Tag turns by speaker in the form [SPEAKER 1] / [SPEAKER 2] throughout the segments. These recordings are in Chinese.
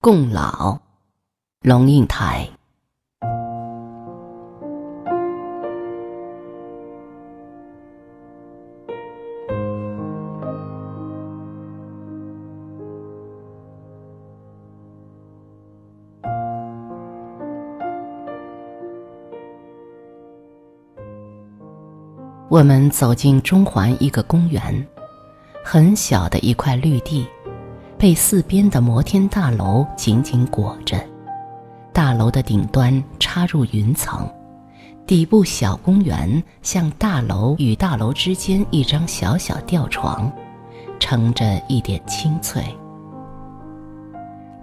[SPEAKER 1] 共老，龙应台。我们走进中环一个公园，很小的一块绿地，被四边的摩天大楼紧紧裹着。大楼的顶端插入云层，底部小公园像大楼与大楼之间一张小小吊床，盛着一点青翠。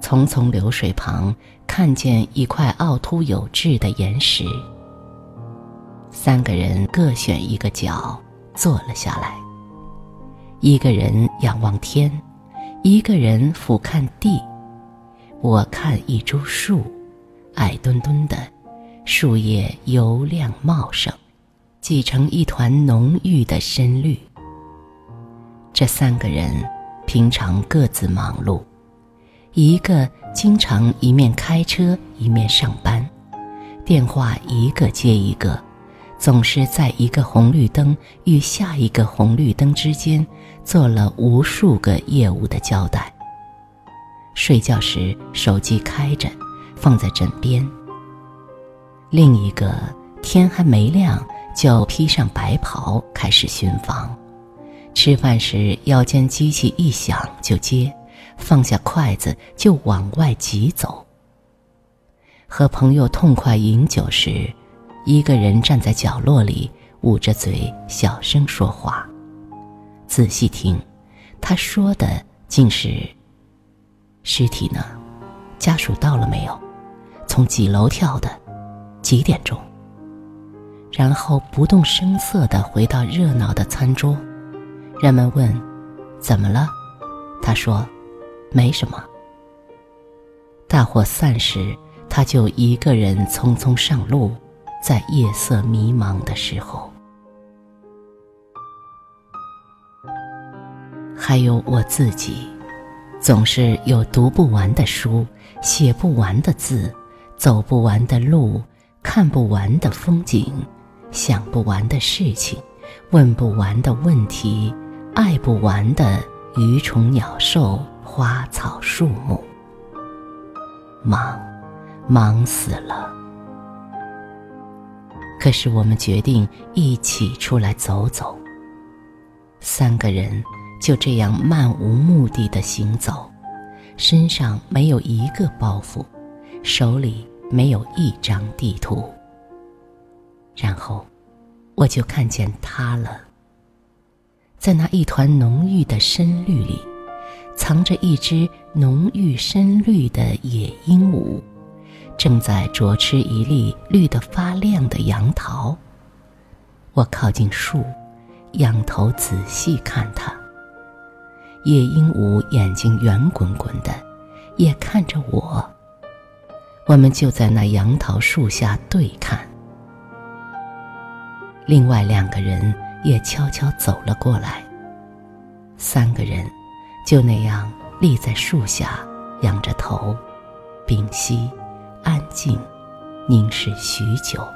[SPEAKER 1] 淙淙流水旁，看见一块凹凸有致的岩石。三个人各选一个角坐了下来。一个人仰望天，一个人俯瞰地。我看一株树，矮墩墩的，树叶油亮茂盛，挤成一团浓郁的深绿。这三个人平常各自忙碌，一个经常一面开车一面上班，电话一个接一个。总是在一个红绿灯与下一个红绿灯之间做了无数个业务的交代。睡觉时手机开着，放在枕边。另一个天还没亮就披上白袍开始巡房，吃饭时腰间机器一响就接，放下筷子就往外急走。和朋友痛快饮酒时。一个人站在角落里，捂着嘴，小声说话。仔细听，他说的竟是：“尸体呢？家属到了没有？从几楼跳的？几点钟？”然后不动声色地回到热闹的餐桌。人们问：“怎么了？”他说：“没什么。”大伙散时，他就一个人匆匆上路。在夜色迷茫的时候，还有我自己，总是有读不完的书，写不完的字，走不完的路，看不完的风景，想不完的事情，问不完的问题，爱不完的鱼虫鸟兽、花草树木，忙，忙死了。可是我们决定一起出来走走。三个人就这样漫无目的的行走，身上没有一个包袱，手里没有一张地图。然后，我就看见他了。在那一团浓郁的深绿里，藏着一只浓郁深绿的野鹦鹉。正在啄吃一粒绿得发亮的杨桃。我靠近树，仰头仔细看它。夜鹦鹉眼睛圆滚滚的，也看着我。我们就在那杨桃树下对看。另外两个人也悄悄走了过来。三个人就那样立在树下，仰着头，屏息。安静，凝视许久，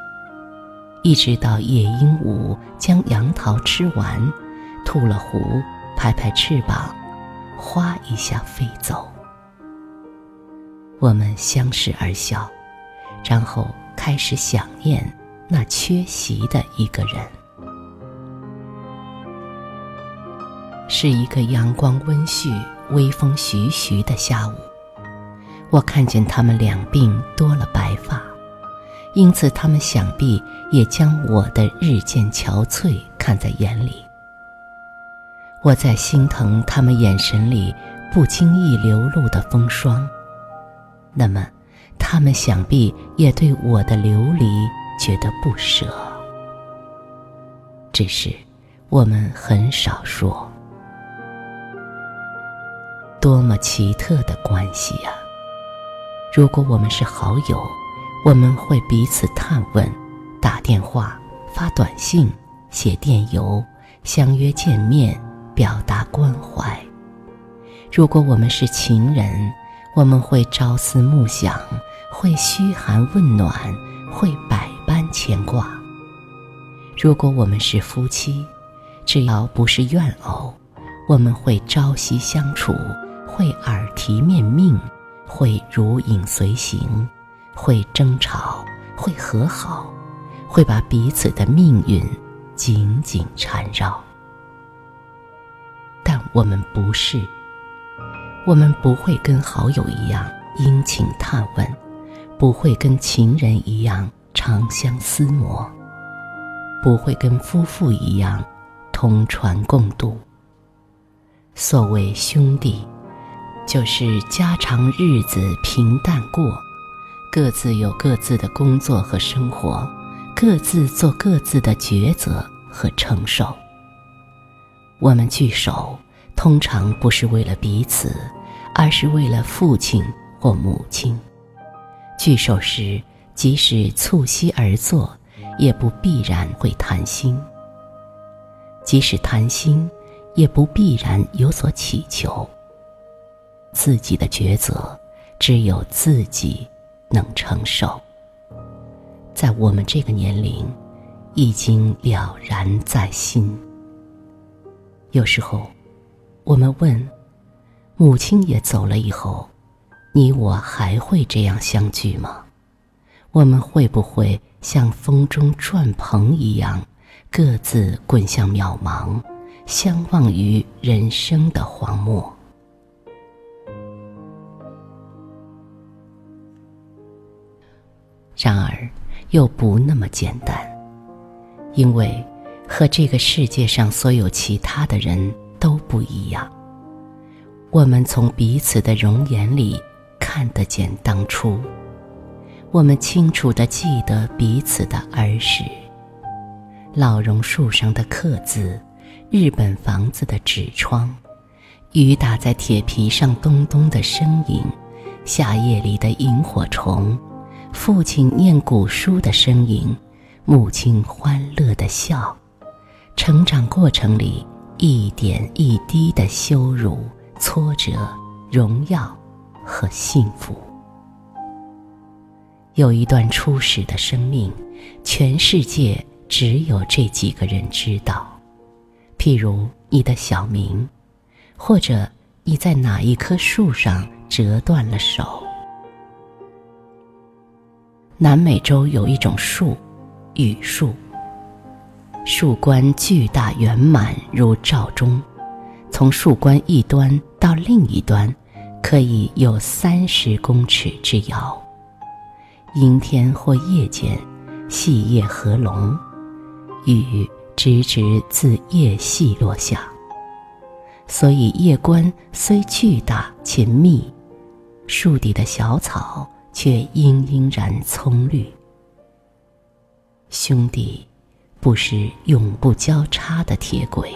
[SPEAKER 1] 一直到夜鹦鹉将杨桃吃完，吐了壶，拍拍翅膀，哗一下飞走。我们相视而笑，然后开始想念那缺席的一个人。是一个阳光温煦、微风徐徐的下午。我看见他们两鬓多了白发，因此他们想必也将我的日渐憔悴看在眼里。我在心疼他们眼神里不经意流露的风霜，那么，他们想必也对我的流离觉得不舍。只是，我们很少说。多么奇特的关系呀！如果我们是好友，我们会彼此探问、打电话、发短信、写电邮、相约见面，表达关怀；如果我们是情人，我们会朝思暮想，会嘘寒问暖，会百般牵挂。如果我们是夫妻，只要不是怨偶，我们会朝夕相处，会耳提面命，会如影随形，会争吵，会和好，会把彼此的命运紧紧缠绕。但我们不是。我们不会跟好友一样殷勤探问，不会跟情人一样长相厮磨，不会跟夫妇一样同船共渡。所谓兄弟，就是家常日子平淡过，各自有各自的工作和生活，各自做各自的抉择和承受。我们聚首。通常不是为了彼此，而是为了父亲或母亲。聚首时，即使促膝而坐，也不必然会谈心；即使谈心，也不必然有所祈求。自己的抉择，只有自己能承受。在我们这个年龄，已经了然在心。有时候。我们问：母亲也走了以后，你我还会这样相聚吗？我们会不会像风中转蓬一样，各自滚向渺茫，相忘于人生的荒漠？然而，又不那么简单，因为和这个世界上所有其他的人。都不一样。我们从彼此的容颜里看得见当初，我们清楚地记得彼此的儿时。老榕树上的刻字，日本房子的纸窗，雨打在铁皮上咚咚的声音，夏夜里的萤火虫，父亲念古书的声音，母亲欢乐的笑，成长过程里。一点一滴的羞辱、挫折、荣耀和幸福。有一段初始的生命，全世界只有这几个人知道。譬如你的小名，或者你在哪一棵树上折断了手。南美洲有一种树，雨树。树冠巨大圆满如罩钟，从树冠一端到另一端，可以有三十公尺之遥。阴天或夜间，细叶合拢，雨直直自叶隙落下。所以叶冠虽巨大且密，树底的小草却殷殷然葱绿。兄弟。不是永不交叉的铁轨，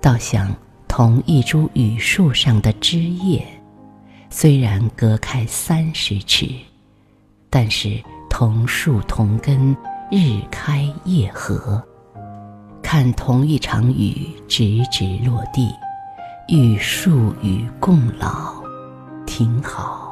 [SPEAKER 1] 倒像同一株榆树上的枝叶，虽然隔开三十尺，但是同树同根，日开夜合。看同一场雨直直落地，与树与共老，挺好。